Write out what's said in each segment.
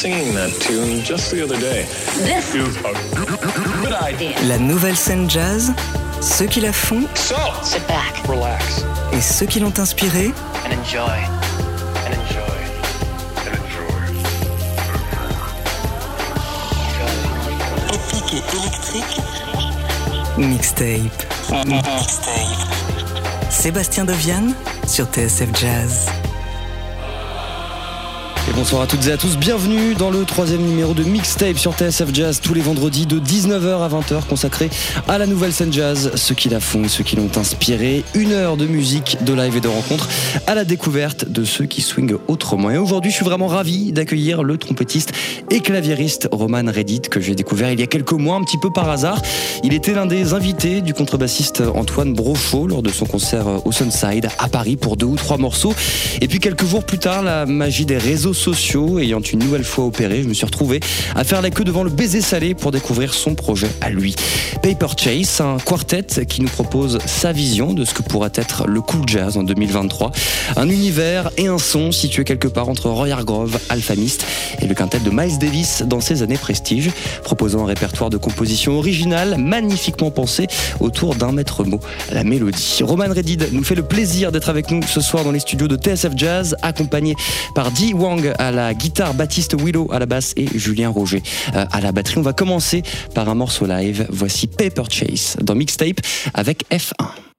singing that tune just the other day. This is a good idea. La nouvelle scène jazz, ceux qui la font So, Sit back relax et ceux qui l'ont inspirée, and enjoy. and enjoy. And enjoy. épique et électrique, mixtape. Sébastien Deviane sur TSF Jazz. Bonsoir à toutes et à tous, bienvenue dans le troisième numéro de Mixtape sur TSF Jazz tous les vendredis de 19h à 20h consacré à la nouvelle scène jazz, ceux qui la font, ceux qui l'ont inspiré, une heure de musique, de live et de rencontres à la découverte de ceux qui swingent autrement. Et aujourd'hui je suis vraiment ravi d'accueillir le trompettiste et claviériste Roman Reddit que j'ai découvert il y a quelques mois un petit peu par hasard. Il était l'un des invités du contrebassiste Antoine Brofaux lors de son concert au Sunside à Paris pour deux ou trois morceaux. Et puis quelques jours plus tard, la magie des réseaux sociaux ayant une nouvelle fois opéré, je me suis retrouvé à faire la queue devant le baiser salé pour découvrir son projet à lui. Paper Chase, un quartet qui nous propose sa vision de ce que pourrait être le cool jazz en 2023. Un univers et un son situé quelque part entre Roy Hargrove, Alpha Mist et le quintet de Miles Davis dans ses années prestige, proposant un répertoire de compositions originales magnifiquement pensé autour d'un maître mot, la mélodie. Roman Redid nous fait le plaisir d'être avec nous ce soir dans les studios de TSF Jazz, accompagné par Dee Wang à la guitare, Baptiste Willow à la basse et Julien Roger euh, à la batterie. On va commencer par un morceau live. Voici Paper Chase dans Mixtape avec F1.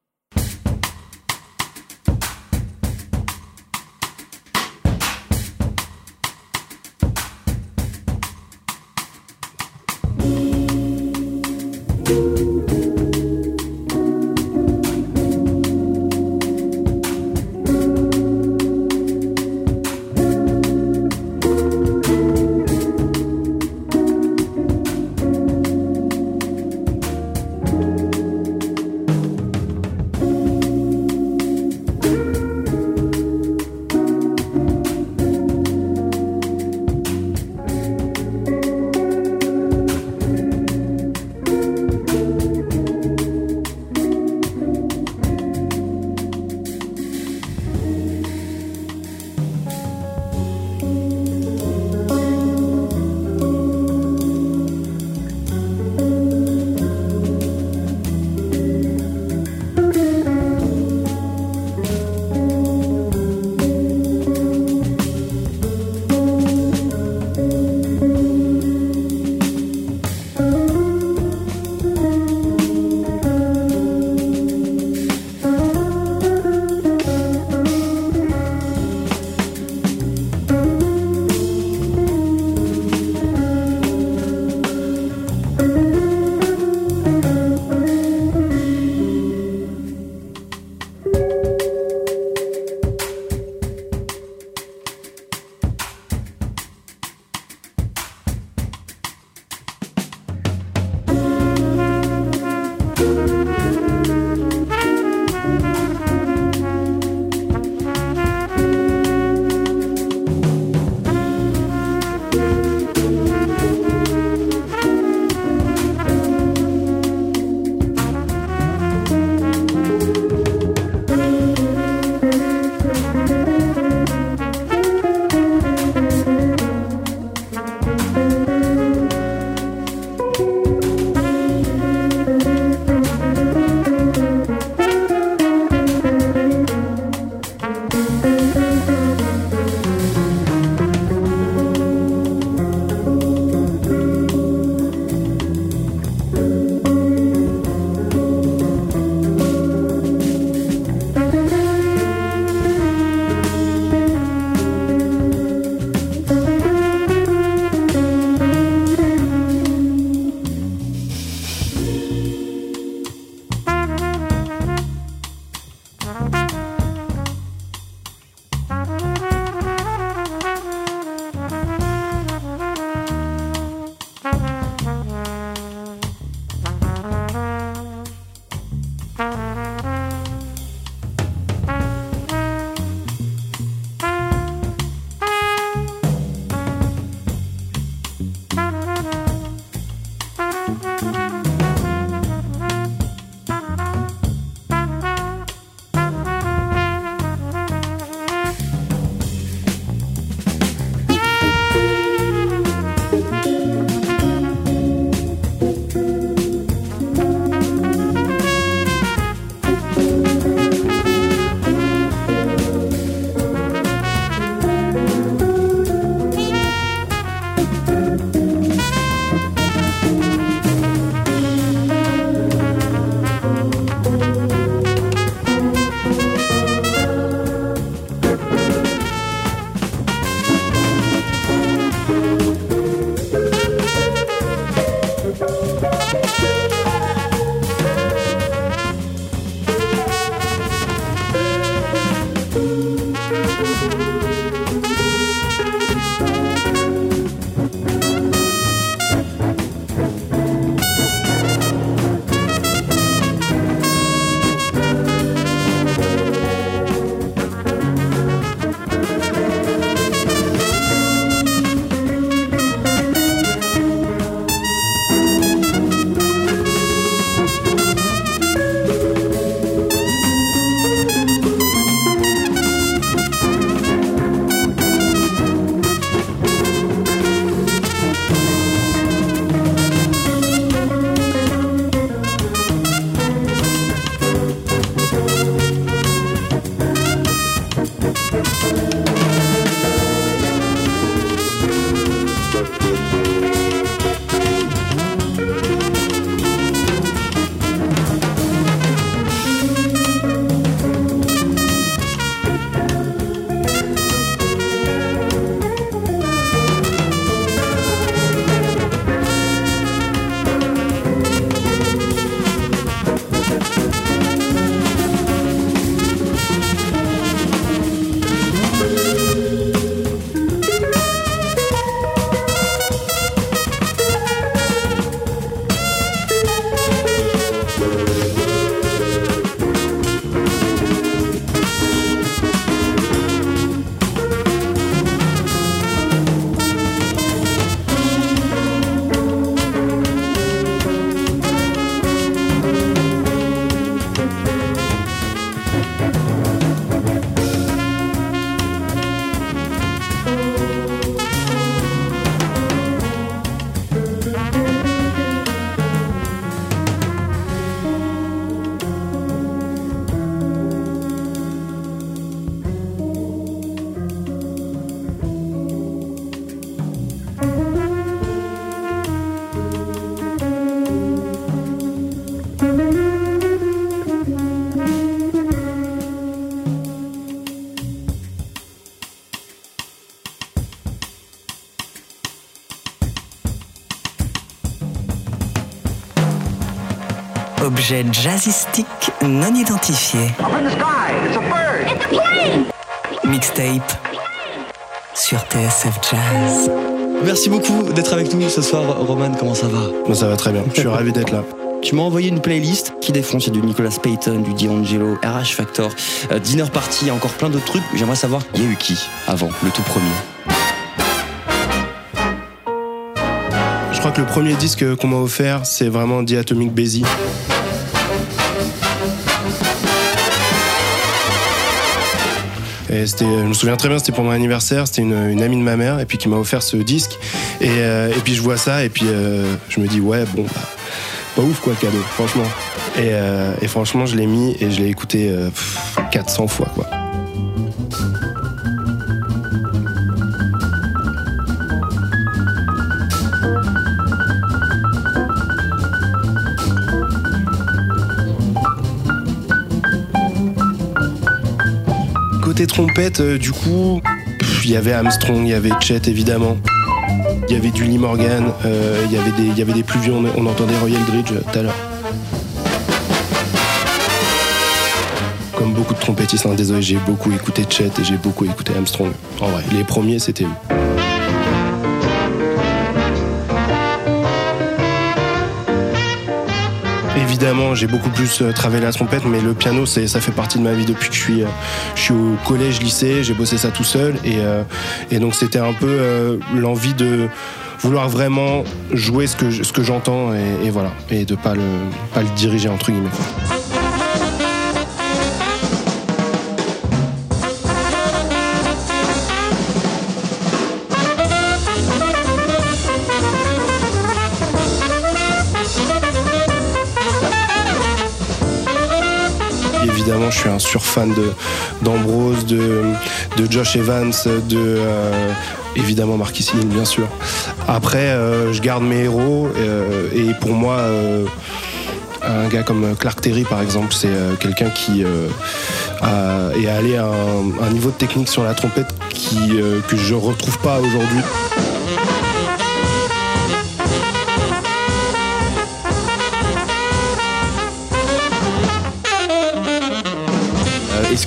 Objet jazzistique non identifié. Mixtape sur TSF Jazz. Merci beaucoup d'être avec nous ce soir, Roman. Comment ça va? Moi, ça va très bien. Je suis ravi d'être là. Tu m'as envoyé une playlist qui défonce. Il y a du Nicolas Payton, du D'Angelo, RH Factor, euh, Dinner Party, et encore plein d'autres trucs. J'aimerais savoir, il y a eu qui avant, le tout premier Je crois que le premier disque qu'on m'a offert, c'est vraiment The Atomic Basie. C'était, je me souviens très bien, c'était pour mon anniversaire, c'était une, amie de ma mère, et puis qui m'a offert ce disque. Et, euh, puis je vois ça, et puis euh, je me dis, ouais, bon, bah, pas ouf quoi le cadeau, franchement. Et, euh, et franchement, je l'ai mis et je l'ai écouté euh, pff, 400 fois, quoi. Trompette, euh, du coup, il y avait Armstrong, il y avait Chet évidemment. Il y avait du Lee Morgan, euh, il y avait des, il y avait des plus vieux, on, on entendait Roy Eldridge euh, tout à l'heure. Comme beaucoup de trompettistes, hein, désolé, j'ai beaucoup écouté Chet et j'ai beaucoup écouté Armstrong. En vrai, les premiers c'était eux. Évidemment, j'ai beaucoup plus euh, travaillé la trompette, mais le piano, c'est, ça fait partie de ma vie depuis que je suis, euh, je suis au collège, lycée. J'ai bossé ça tout seul, et, euh, et donc c'était un peu l'envie de vouloir vraiment jouer ce que, ce que j'entends, et, et voilà, et de pas le, pas le diriger entre guillemets. Suis un surfan de d'Ambrose, de, de Josh Evans, de euh, évidemment Marquis Hill, bien sûr. Après, euh, je garde mes héros euh, et pour moi, un gars comme Clark Terry, par exemple, c'est quelqu'un qui a- est allé à un, niveau de technique sur la trompette qui, que je retrouve pas aujourd'hui.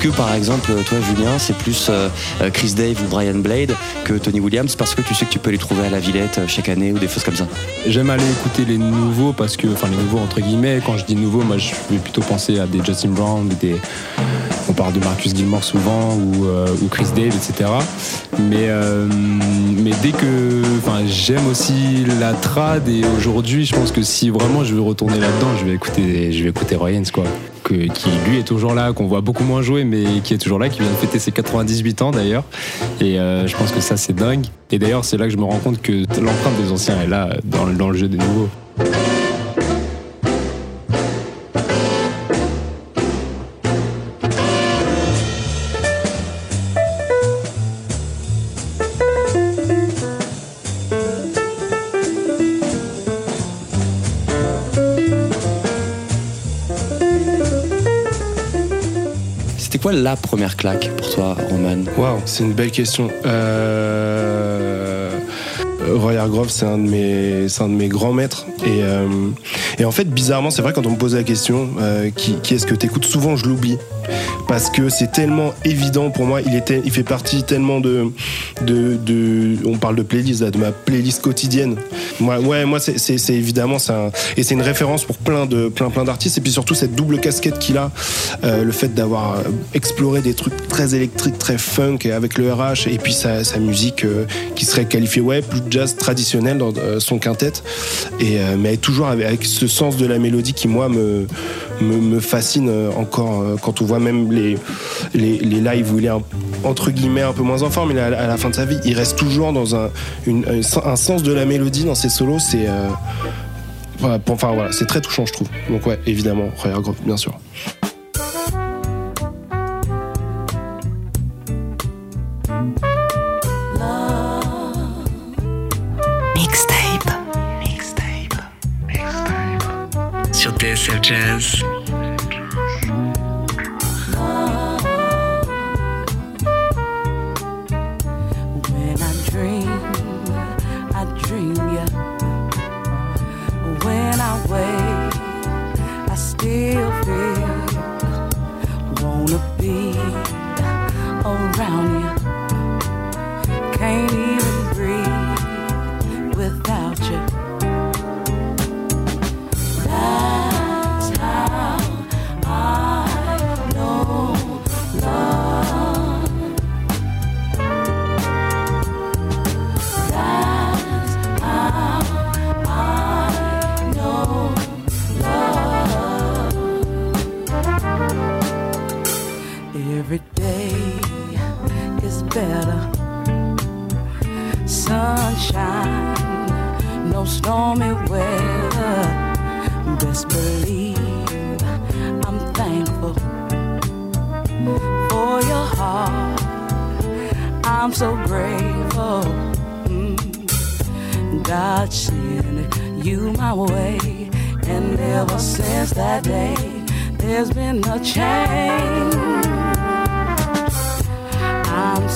Que par exemple, toi Julien, c'est plus euh, euh, Chris Dave ou Brian Blade que Tony Williams parce que tu sais que tu peux les trouver à la Villette euh, chaque année ou des choses comme ça J'aime aller écouter les nouveaux parce que, enfin les nouveaux entre guillemets, quand je dis nouveaux, moi je vais plutôt penser à des Justin Brown, des, on parle de Marcus Gilmore souvent ou, Chris Dave, etc. Mais, mais dès que, enfin j'aime aussi la trad et aujourd'hui je pense que si vraiment je veux retourner là-dedans, je vais écouter, je vais écouter quoi. Qui lui est toujours là, qu'on voit beaucoup moins jouer, mais qui est toujours là, qui vient de fêter ses 98 ans d'ailleurs. Et euh, je pense que ça c'est dingue. Et d'ailleurs c'est là que je me rends compte que l'empreinte des anciens est là dans, dans le jeu des nouveaux. La première claque pour toi, Roman Waouh, c'est une belle question. Euh... Roy c'est un de mes, un de mes grands maîtres. Et, euh, et en fait, bizarrement, c'est vrai quand on me pose la question, euh, qui, qui est-ce que t'écoutes? Souvent, je l'oublie parce que c'est tellement évident pour moi. Il était, il fait partie tellement de, de, de on parle de playlist, de ma playlist quotidienne. Moi, ouais, moi, c'est, évidemment, un, et c'est une référence pour plein de, plein, plein d'artistes. Et puis surtout cette double casquette qu'il a, euh, le fait d'avoir exploré des trucs très électriques, très funk avec le RH, et puis sa, sa musique euh, qui serait qualifiée ouais plus jazz traditionnel dans euh, son quintet, et mais toujours avec, ce sens de la mélodie qui moi me me, fascine encore quand on voit même les, les, les lives où il est un- entre guillemets un peu moins en forme, mais à, la- à la fin de sa vie, il reste toujours dans un, une- un, un sens de la mélodie dans ses solos. C'est euh, enfin voilà, c'est très touchant, je trouve. Donc ouais, évidemment, Roy Hargrove, bien sûr. Mixtape. Mixtape. Sur TSF Jazz. since that day, there's been a change. I'm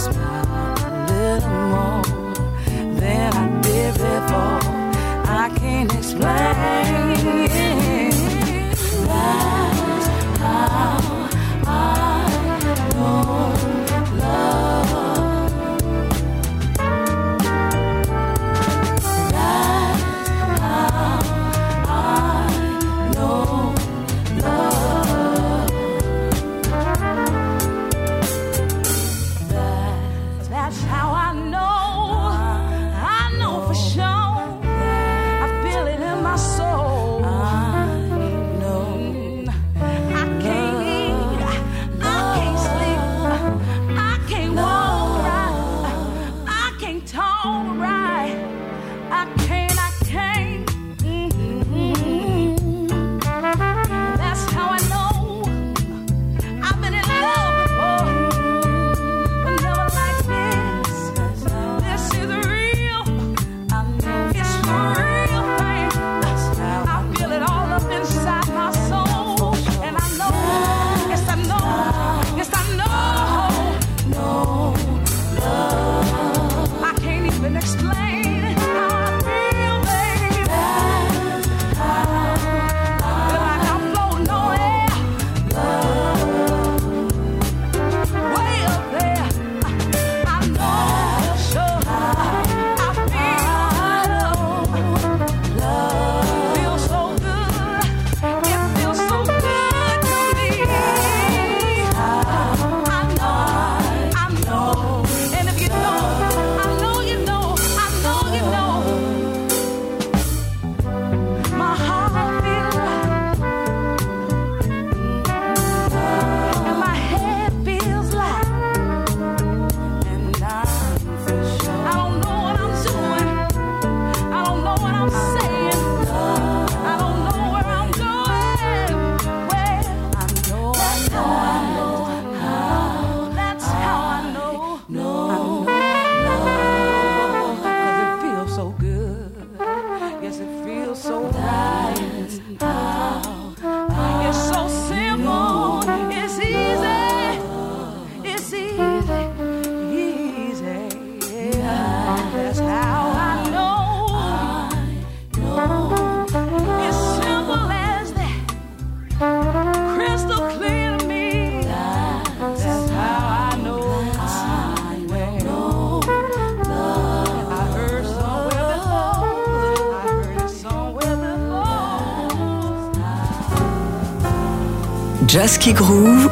jazz qui groove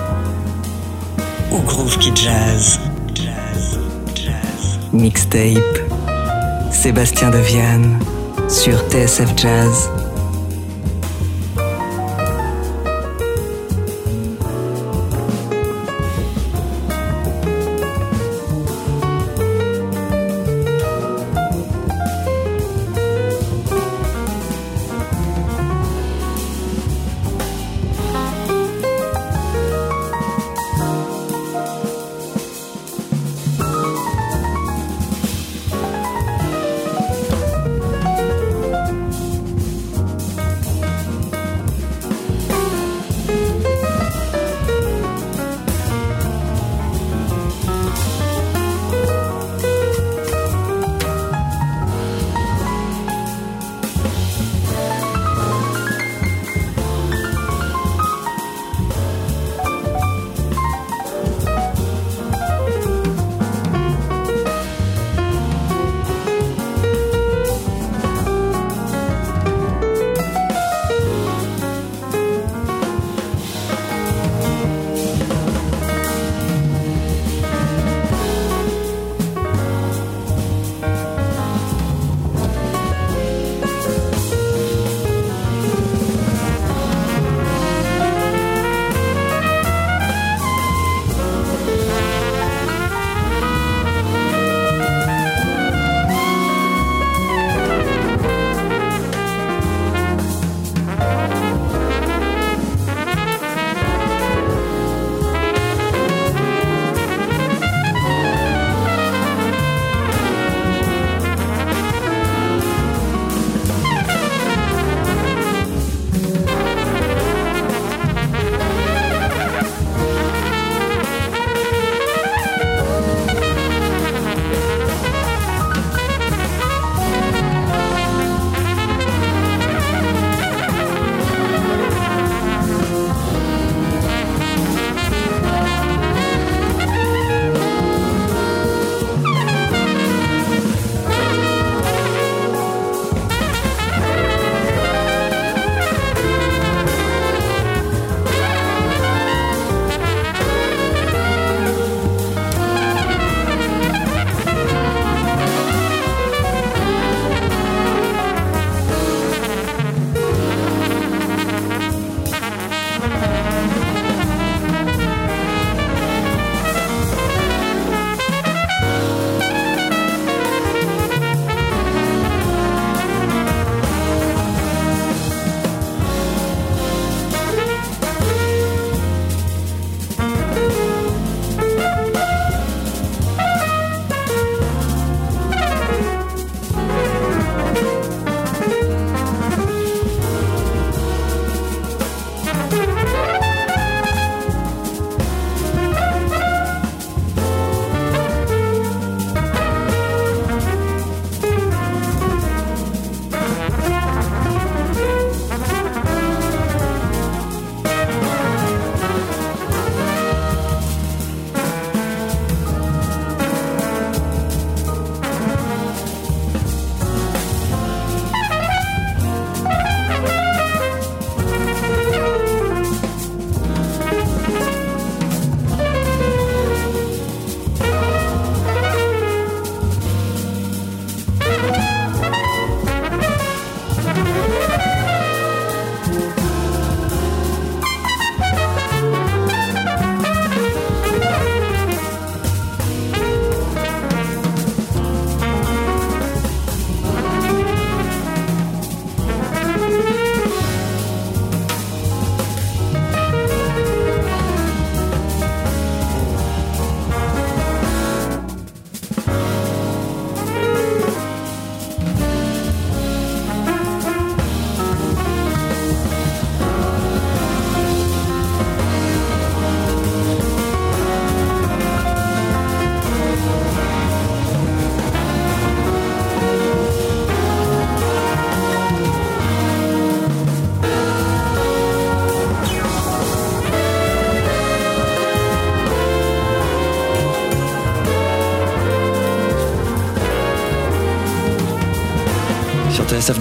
ou groove qui jazz. jazz, jazz. Mixtape. Sébastien Deviane sur TSF Jazz.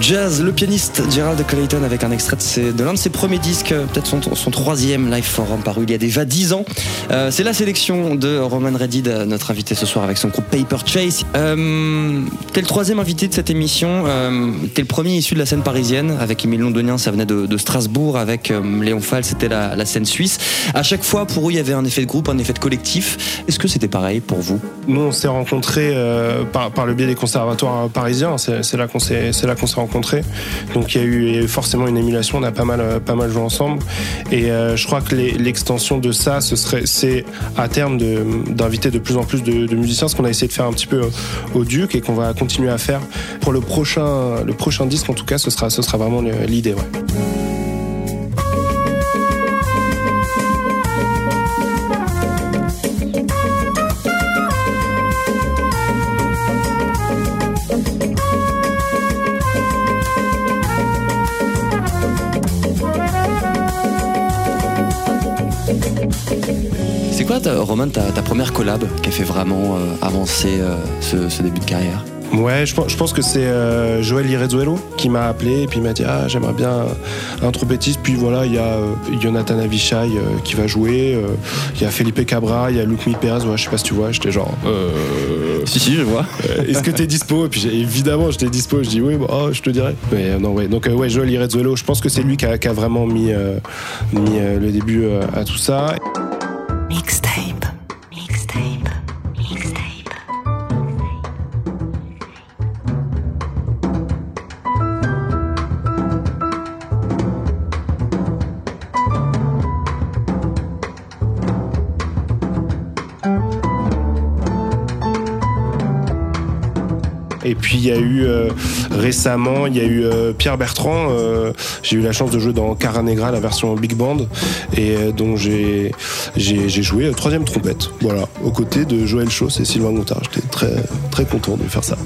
Jazz, le pianiste Gerald Clayton avec un extrait de, l'un de ses premiers disques, peut-être son, troisième live forum paru il y a déjà dix ans. Euh, c'est la sélection de Roman Redid, euh, notre invité ce soir avec son groupe Paper Chase. Euh, t'es le troisième invité de cette émission. Euh, t'es le premier issu de la scène parisienne avec Émile Londonien, ça venait de, Strasbourg. Avec euh, Léon Fall, c'était la, scène suisse. À chaque fois, pour eux, il y avait un effet de groupe, un effet de collectif. Est-ce que c'était pareil pour vous? Nous, on s'est rencontrés par, le biais des conservatoires parisiens. C'est c'est là qu'on s'est c'est là qu'on s'est rencontrés. Donc il y, a eu, forcément une émulation. On a pas mal euh, pas mal joué ensemble. Et euh, je crois que l'extension de ça, ce serait c'est à terme d'inviter de, plus en plus de, musiciens, ce qu'on a essayé de faire un petit peu au Duc et qu'on va continuer à faire pour le prochain le prochain disque. En tout cas, ce sera ce sera vraiment l'idée. Roman, ta, ta première collab qui a fait vraiment euh, avancer euh, ce, ce début de carrière? Ouais, je pense, je pense que c'est euh, Joël Irezuelo qui m'a appelé et puis il m'a dit ah j'aimerais bien un trompettiste. Puis voilà, il y a euh, Jonathan Avishai euh, qui va jouer, euh, il y a Felipe Cabra, il y a Luc Perez. Ouais, je sais pas si tu vois, j'étais genre euh, Si, si, je vois. est-ce que t'es dispo? Et puis évidemment j'étais dispo. Je dis oui, bah, oh, je te dirai. Mais euh, non ouais, donc euh, ouais Joël Irezuelo, je pense que c'est lui qui a, qui a vraiment mis euh, mis euh, le début euh, à tout ça. Y a eu euh, récemment, il y a eu euh, Pierre Bertrand. euh, j'ai eu la chance de jouer dans Cara Negra, la version big band, et euh, donc j'ai joué euh, troisième trompette. Voilà, aux côtés de Joël Chauss et Sylvain Gontard. J'étais très très content de faire ça.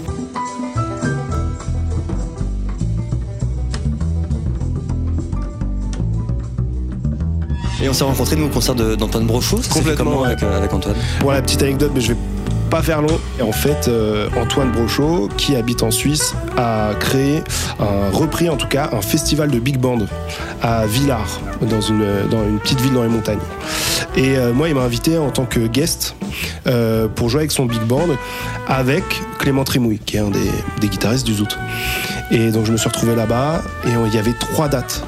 Et on s'est rencontrés, nous, au concert d'Antoine Brochot. Complètement, comment avec, euh, avec Antoine? Pour la petite anecdote, mais je vais pas faire long. Et en fait, euh, Antoine Brochot, qui habite en Suisse, a créé, un repris en tout cas, un festival de big band à Villars, dans une, dans une petite ville dans les montagnes. Et euh, moi, il m'a invité en tant que guest euh, pour jouer avec son big band avec Clément Trimouille, qui est un des, guitaristes du Zoot. Et donc je me suis retrouvé là-bas et il y avait trois dates.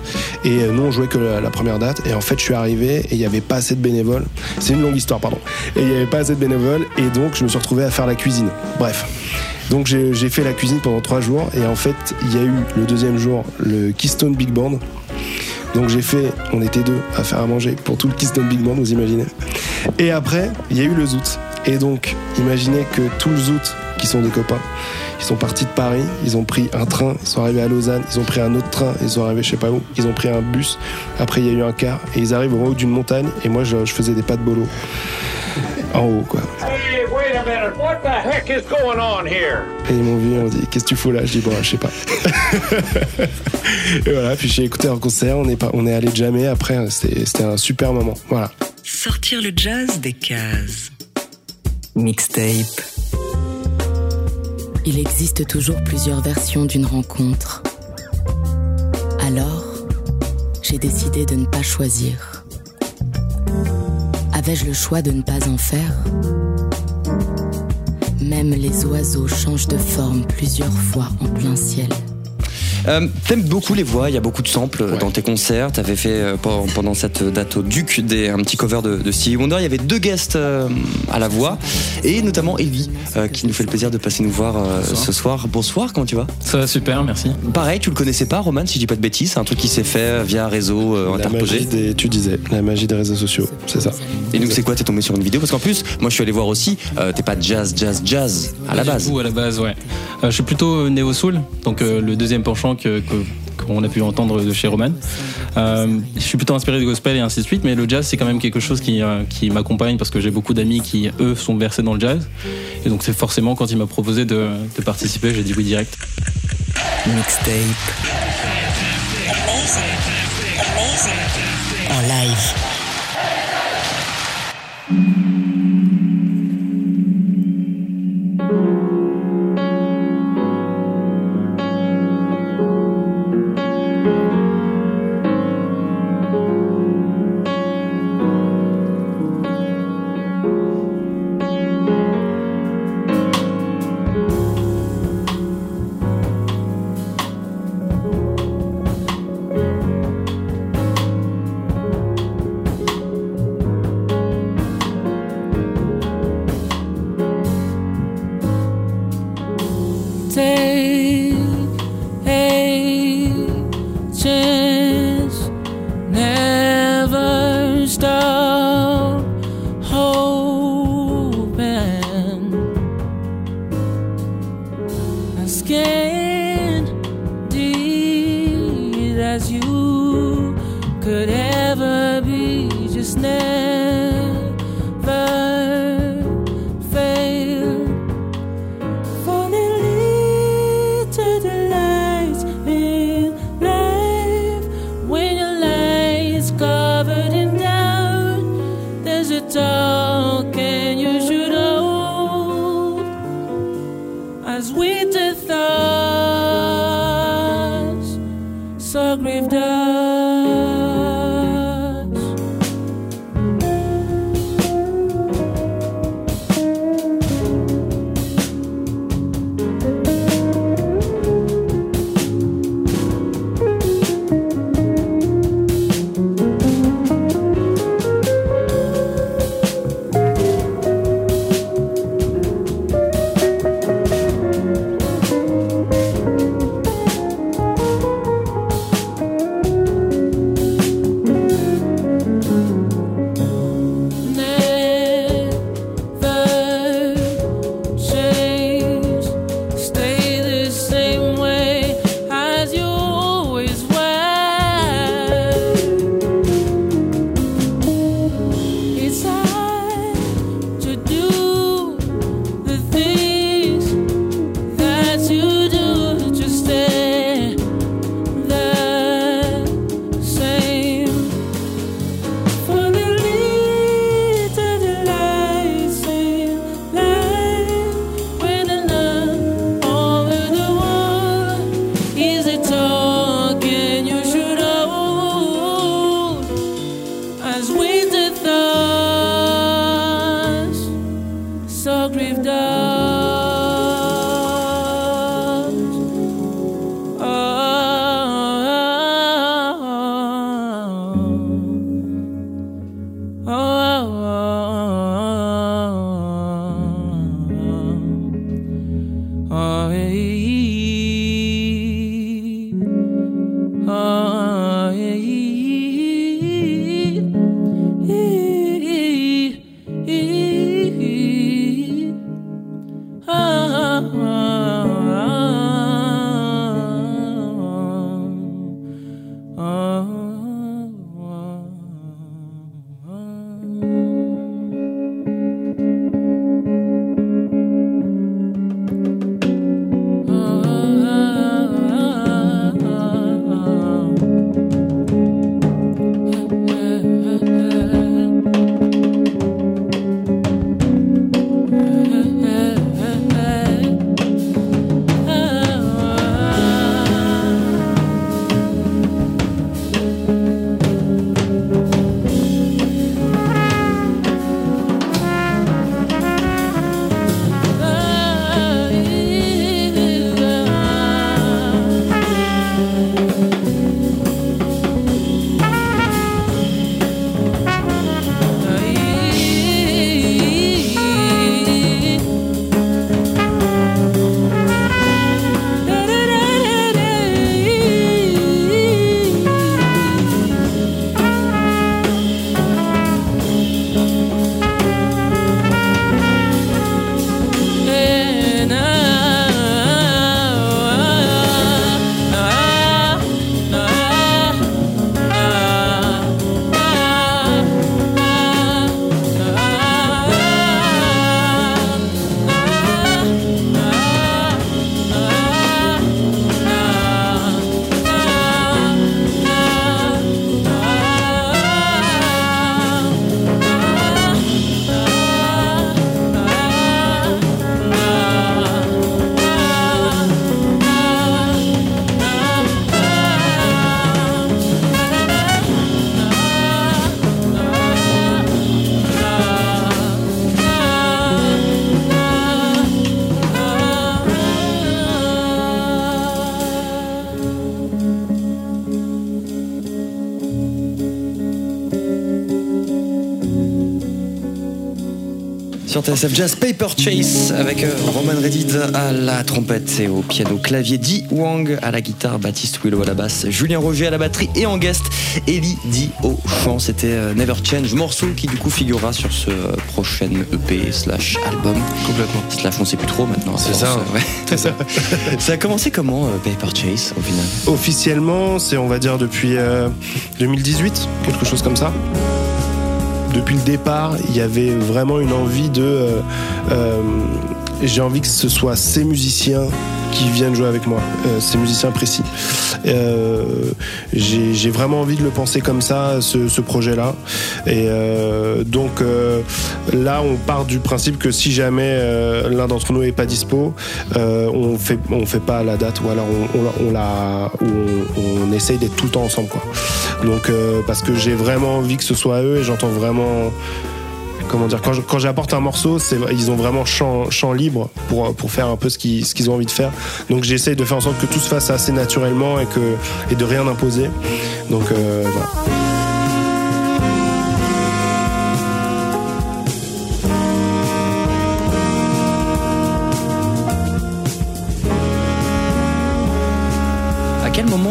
Et euh, nous on jouait que la, la première date. Et en fait je suis arrivé et il n'y avait pas assez de bénévoles. C'est une longue histoire, pardon. Et il n'y avait pas assez de bénévoles et donc je me suis retrouvé à faire la cuisine. Bref. Donc j'ai fait la cuisine pendant trois jours et en fait il y a eu le deuxième jour le Keystone Big Band. Donc j'ai fait, on était deux à faire à manger pour tout le Keystone Big Band, vous imaginez. Et après, il y a eu le Zoot. Et donc, imaginez que tout le Zoot, qui sont des copains, ils sont partis de Paris, ils ont pris un train, ils sont arrivés à Lausanne, ils ont pris un autre train, ils sont arrivés je sais pas où, ils ont pris un bus, après il y a eu un car, et ils arrivent au haut d'une montagne, et moi je, faisais des pas de bolo. En haut, quoi. On? Et ils m'ont vu, m'ont dit Qu'est-ce que tu fous là? Je dis Bon, je sais pas. et voilà, puis j'ai écouté un concert, on est, pas, on allé jamais après, c'était un super moment. Voilà. Sortir le jazz des cases. Mixtape. Il existe toujours plusieurs versions d'une rencontre. Alors, j'ai décidé de ne pas choisir. Avais-je le choix de ne pas en faire? Même les oiseaux changent de forme plusieurs fois en plein ciel. Euh, T'aimes beaucoup les voix, il y a beaucoup de samples Ouais. dans tes concerts. T'avais fait euh, pendant cette date au Duc des, un petit cover de, de Stevie Wonder. Il y avait deux guests euh, à la voix et notamment Ellie euh, qui nous fait le plaisir de passer nous voir euh, ce soir. Bonsoir, comment tu vas? Ça va super, merci. Pareil, tu le connaissais pas, Roman, si je dis pas de bêtises. C'est un truc qui s'est fait via un réseau euh, La interposé. magie des, tu disais, la magie des réseaux sociaux, c'est ça. Et donc c'est quoi T'es tombé sur une vidéo? Parce qu'en plus, moi je suis allé voir aussi. euh, T'es pas jazz, jazz, jazz à la base. tout, à la base, ouais. Euh, je suis plutôt néo soul, donc euh, le deuxième penchant que qu'on a pu entendre de chez Roman. Euh, je suis plutôt inspiré de gospel et ainsi de suite, mais le jazz c'est quand même quelque chose qui euh, qui m'accompagne parce que j'ai beaucoup d'amis qui eux sont versés dans le jazz, et donc c'est forcément quand il m'a proposé de, de participer, j'ai dit oui direct. Mixtape. TSF Jazz, Paper Chase avec euh, Roman Reddit à la trompette et au piano clavier, Di Wang à la guitare, Baptiste Willow à la basse, Julien Roger à la batterie et en guest, Ellie Di au chant. C'était euh, Never Change, morceau qui du coup figurera sur ce euh, prochain EP slash album. Complètement. Slash on sait plus trop maintenant. C'est ça. ouais, c'est ça. ça a commencé comment Paper Chase au final? Officiellement, c'est on va dire depuis euh, 2018, quelque chose comme ça. Depuis le départ, il y avait vraiment une envie de. J'ai envie que ce soit ces musiciens qui viennent jouer avec moi, euh, ces musiciens précis. Euh, J'ai vraiment envie de le penser comme ça, ce, projet-là. Et euh, donc là, on part du principe que si jamais l'un d'entre nous est pas dispo, on fait on fait pas la date ou alors on, on, la- on essaye d'être tout le temps ensemble quoi. Donc parce que j'ai vraiment envie que ce soit eux et j'entends vraiment comment dire quand quand j'apporte un morceau c'est ils ont vraiment champ, libre pour pour faire un peu ce qu'ils ce qu'ils ont envie de faire. Donc j'essaye de faire en sorte que tout se fasse assez naturellement et que et de rien imposer. Donc euh,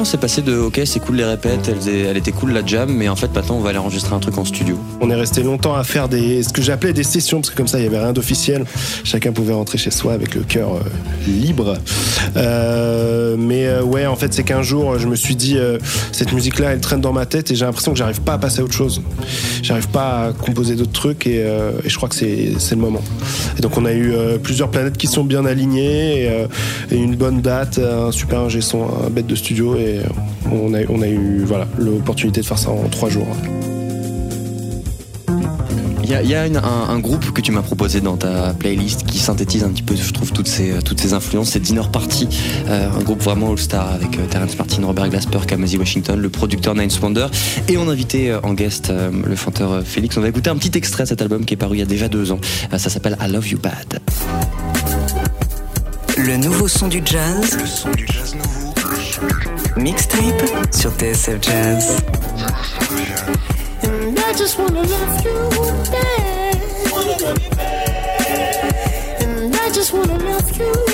C'est passé de ok c'est cool les répètes, elle, était cool la jam, mais en fait maintenant on va aller enregistrer un truc en studio. On est resté longtemps à faire des, ce que j'appelais des sessions, parce que comme ça, il n'y avait rien d'officiel. Chacun pouvait rentrer chez soi avec le cœur euh, libre. Euh, mais euh, ouais, en fait, c'est qu'un jour, je me suis dit, cette musique-là, elle traîne dans ma tête et j'ai l'impression que j'arrive pas à passer à autre chose. J'arrive pas à composer d'autres trucs et, je crois que c'est le moment. Donc, on a eu plusieurs planètes qui sont bien alignées et, et une bonne date, un super ingé son, un bête de studio et on a, on a eu voilà l'opportunité de faire ça en trois jours. Il y a, il y a une- un, un groupe que tu m'as proposé dans ta playlist qui synthétise un petit peu, je trouve, toutes ces, toutes ces influences. C'est Dinner Party, euh, un groupe vraiment all-star avec euh, Terence Martin, Robert Glasper, Kamasi Washington, le producteur Nine Wonder. Et on a invité euh, en guest euh, le chanteur euh, Félix. On va écouter un petit extrait de cet album qui est paru il y a déjà deux ans. Euh, ça s'appelle I Love You Bad. Le nouveau son du jazz. Mixtape sur TSF Jazz. And I just wanna love you. And I just wanna love you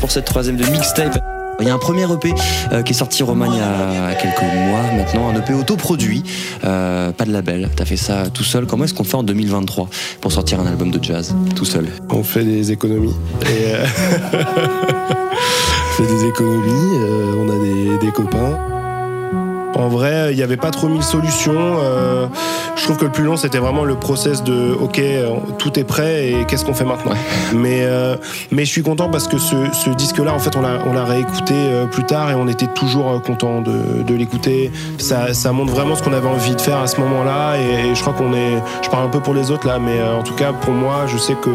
Pour cette troisième de mixtape. Il y a un premier EP euh, qui est sorti Roman il y a quelques mois maintenant, un EP autoproduit, euh, pas de label. T'as fait ça tout seul. Comment est-ce qu'on fait en 2023 pour sortir un album de jazz tout seul? On fait des économies. Et, euh, on fait des économies, on a des copains. En vrai, il n'y avait pas trop mille solutions. euh, je trouve que le plus long, c'était vraiment le process de OK, euh, tout est prêt et qu'est-ce qu'on fait maintenant mais, euh, mais je suis content parce que ce, ce disque-là, en fait, on l'a réécouté plus tard et on était toujours content de, de l'écouter. Ça, ça montre vraiment ce qu'on avait envie de faire à ce moment-là et, et je crois qu'on est. Je parle un peu pour les autres là, mais en tout cas, pour moi, je sais que.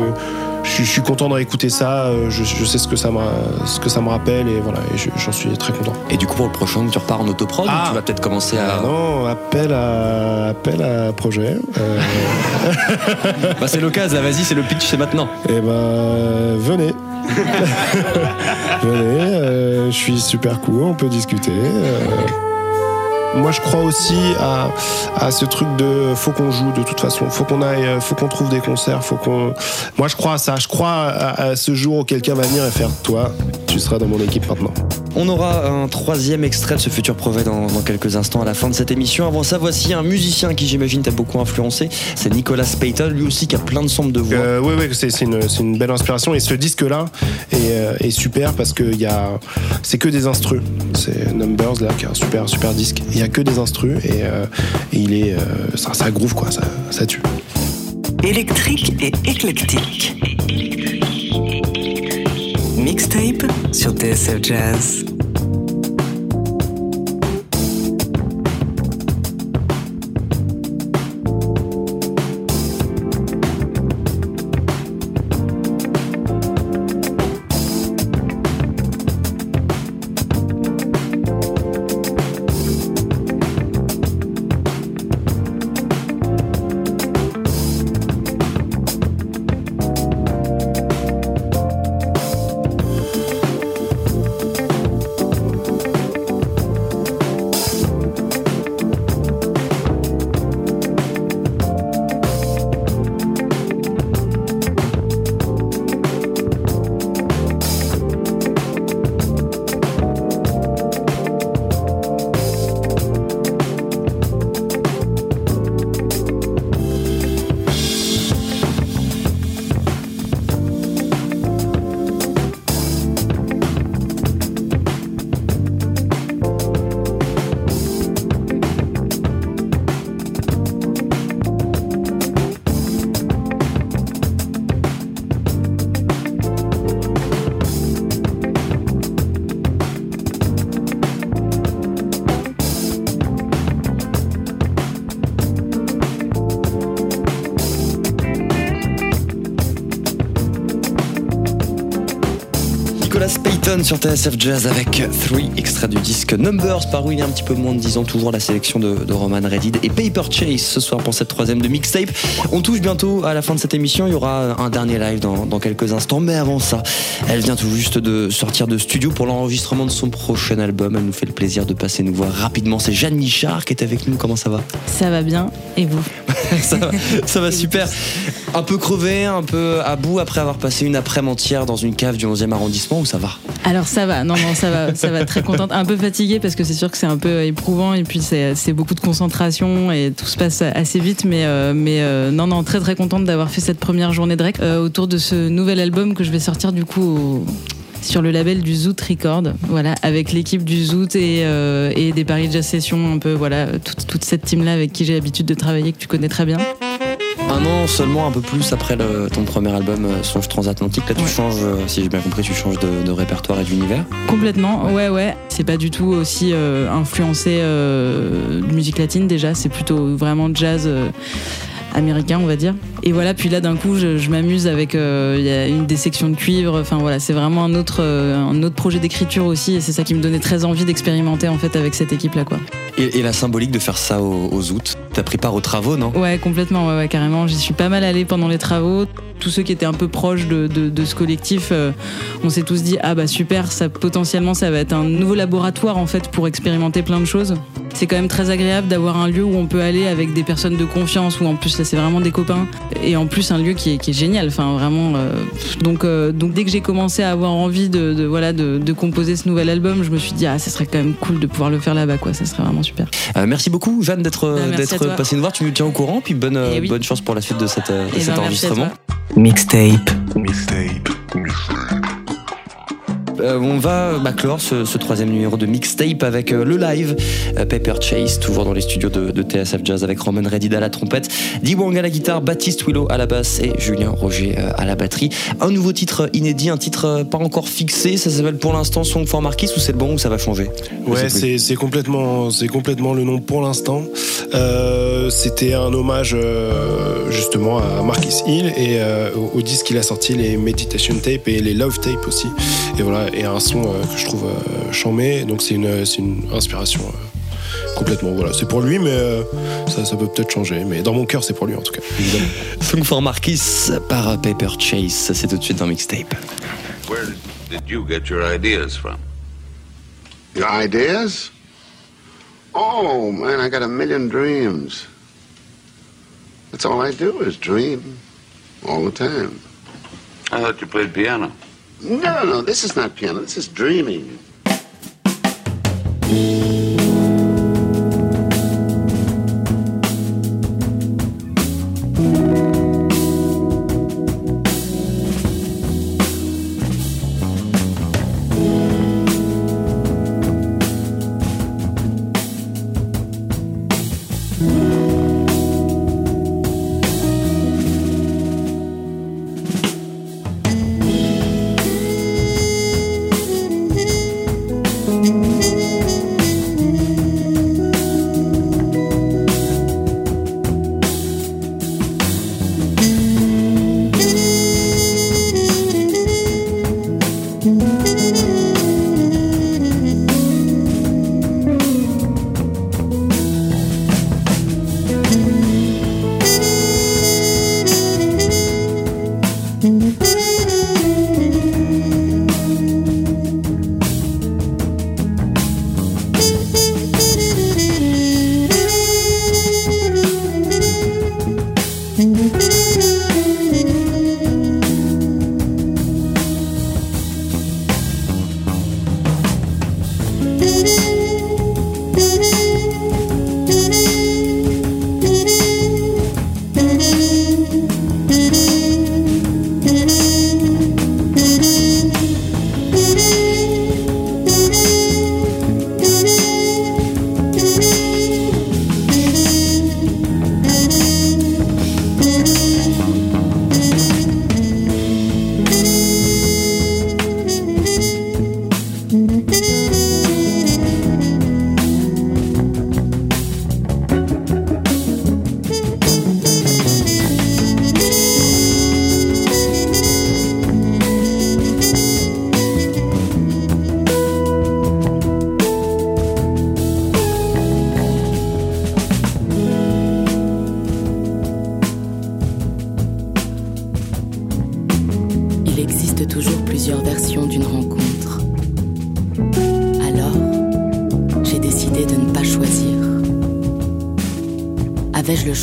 Je suis, je suis content de réécouter ça, euh, je, je sais ce que ça, me, ce que ça me rappelle et voilà, j'en suis très content. Et du coup, pour le prochain, tu repars en autoprod Ah. ou tu vas peut-être commencer à. Ah non, appel à, appel à projet. Euh, Bah, c'est l'occasion, vas-y, c'est le pitch, c'est maintenant. Eh ben, venez. venez, euh, je suis super cool, on peut discuter. euh. Moi, je crois aussi à, à ce truc de faut qu'on joue de toute façon, faut qu'on aille, euh, faut qu'on trouve des concerts, faut qu'on. Moi, je crois à ça. Je crois à, à ce jour où quelqu'un va venir et faire toi, tu seras dans mon équipe maintenant. On aura un troisième extrait de ce futur projet dans, dans quelques instants à la fin de cette émission. Avant ça, voici un musicien qui, j'imagine, t'a beaucoup influencé. C'est Nicolas Payton, lui aussi qui a plein de sombres de voix. Euh, oui, oui, c'est une, belle inspiration. Et ce disque-là est, euh, est super parce que y a, c'est que des instrus. C'est Numbers, là, qui est un super, super disque. Il y a que des instrus et, euh, il est, euh, ça, ça groove, quoi. Ça, ça tue. Électrique et éclectique. Mixtape sur TSF Jazz. Sur TSF Jazz avec 3 extrait du disque Numbers paru il y a un petit peu moins de 10 ans toujours la sélection de, de Roman Redid et Paper Chase ce soir pour cette troisième de mixtape. On touche bientôt à la fin de cette émission il y aura un dernier live dans, dans quelques instants mais avant ça elle vient tout juste de sortir de studio pour l'enregistrement de son prochain album. Elle nous fait le plaisir de passer nous voir rapidement. C'est Jeanne Michard qui est avec nous comment ça va? Ça va bien, et vous? Ça, va, ça va super. Un peu crevé, un peu à bout après avoir passé une après-midi entière dans une cave du 11e arrondissement ou ça va? Alors ça va, non, non, ça va, ça va très contente. Un peu fatiguée parce que c'est sûr que c'est un peu éprouvant et puis c'est beaucoup de concentration et tout se passe assez vite, mais, euh, mais euh, non, non, très très contente d'avoir fait cette première journée de rec euh, autour de ce nouvel album que je vais sortir du coup sur le label du Zoot Record, voilà, avec l'équipe du Zoot et, et des Paris Jazz Sessions, un peu, voilà, toute, toute cette team-là avec qui j'ai l'habitude de travailler, que tu connais très bien. Un an seulement, un peu plus après le- ton premier album euh, Songe Transatlantique. Là, tu Ouais. changes, euh, si j'ai bien compris, tu changes de, de répertoire et d'univers. Complètement, ouais, ouais. C'est pas du tout aussi euh, influencé euh, de musique latine déjà, c'est plutôt vraiment jazz euh, américain, on va dire. Et voilà, puis là d'un coup, je, je m'amuse avec. euh, Il y a une des sections de cuivre, enfin voilà, c'est vraiment un autre, euh, un autre projet d'écriture aussi, et c'est ça qui me donnait très envie d'expérimenter en fait avec cette équipe-là, quoi. Et, et la symbolique de faire ça aux, aux août. T'as pris part aux travaux, non? Ouais, complètement, ouais, ouais, carrément. J'y suis pas mal allée pendant les travaux. Tous ceux qui étaient un peu proches de, de, de ce collectif, euh, on s'est tous dit ah bah super, ça potentiellement ça va être un nouveau laboratoire en fait pour expérimenter plein de choses. C'est quand même très agréable d'avoir un lieu où on peut aller avec des personnes de confiance, où en plus là c'est vraiment des copains, et en plus un lieu qui est, qui est génial. Enfin vraiment. euh, donc euh, donc dès que j'ai commencé à avoir envie de, de voilà de, composer ce nouvel album, je me suis dit ah ça serait quand même cool de pouvoir le faire là-bas quoi, ça serait vraiment super. Merci beaucoup, Jeanne, d'être merci d'être passée nous voir. Tu nous tiens au courant, puis bonne, Eh oui. bonne chance pour la suite de, cette, de Eh cet ben, merci à enregistrement. Mixtape. Euh, on va bah, clore ce, ce troisième numéro de mixtape avec euh, le live euh, Paper Chase, toujours dans les studios de, de TSF Jazz avec Roman Redid à la trompette, Di Wang à la guitare, Baptiste Willow à la basse et Julien Roger euh, à la batterie. Un nouveau titre inédit, un titre pas encore fixé, ça s'appelle pour l'instant Song for Marquis ou c'est le bon ou ça va changer? Ouais, c'est complètement, c'est complètement le nom pour l'instant. C'était un hommage justement à Marcus Hill et au, au disque qu'il a sorti, les Meditation Tape et les Love Tape aussi. Et voilà, et un son euh, que je trouve euh, charmé. Donc c'est une, c'est une inspiration euh, complètement. Voilà, c'est pour lui, mais euh, ça, ça peut peut-être changer. Mais dans mon cœur, c'est pour lui en tout cas. Évidemment. Song for Marquis par Paper Chase, Ça, c'est tout de suite dans mixtape. Where did you get your ideas from? Your ideas? Oh, man, I got a million dreams. That's all I do is dream all the time. I thought you played piano. No, no, this is not piano. This is dreaming.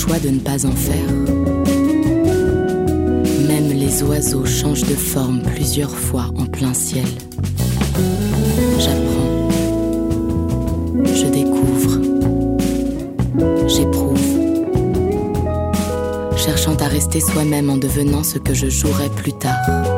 Choix de ne pas en faire Même les oiseaux changent de forme plusieurs fois en plein ciel. J'apprends. Je découvre. J'éprouve. Cherchant à rester soi-même en devenant ce que je jouerai plus tard.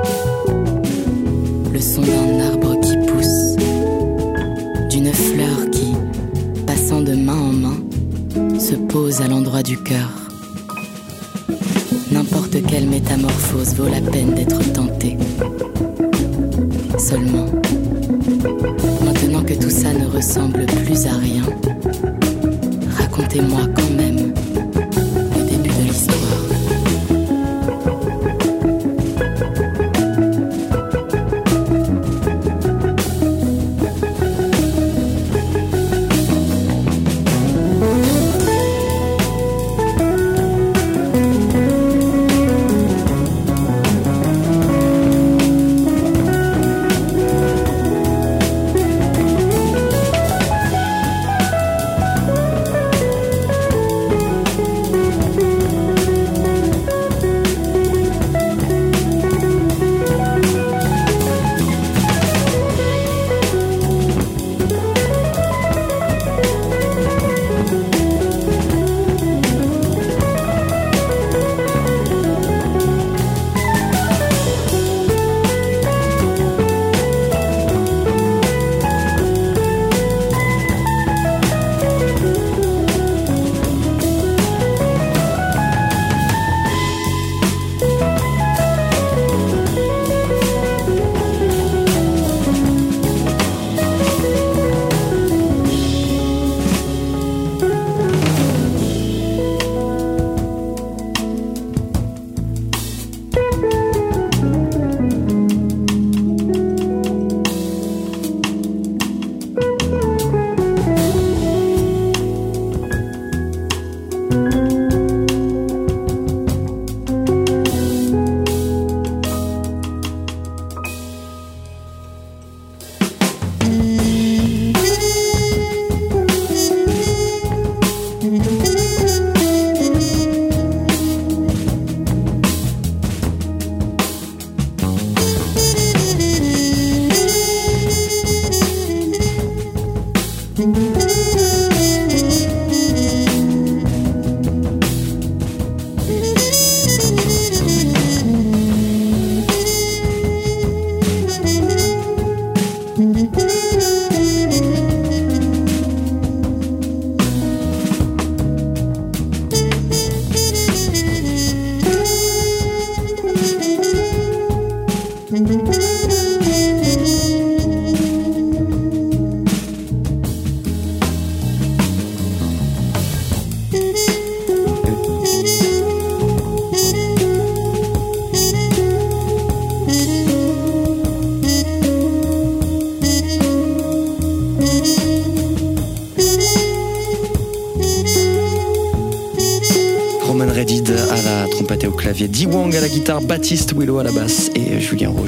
Guitare, Baptiste Willow à la basse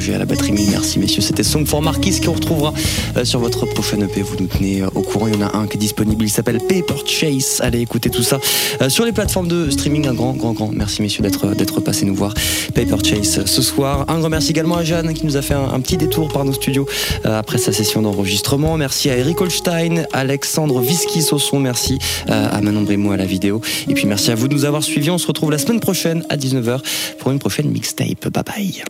Roger à la batterie. Mille merci messieurs, c'était Song for Marquis qu'on retrouvera euh, sur votre prochaine EP. Vous nous tenez euh, au courant, il y en a un qui est disponible, il s'appelle Paper Chase. Allez écouter tout ça euh, sur les plateformes de streaming. Un grand, grand, grand merci messieurs d'être d'être passés nous voir. Paper Chase ce soir. Un grand merci également à Jeanne qui nous a fait un, un petit détour par nos studios après sa session d'enregistrement. Merci à Eric Holstein, Alexandre Viskis au son, merci à Manon Brémo à la vidéo. Et puis merci à vous de nous avoir suivis. On se retrouve la semaine prochaine à 19h pour une prochaine mixtape. Bye bye.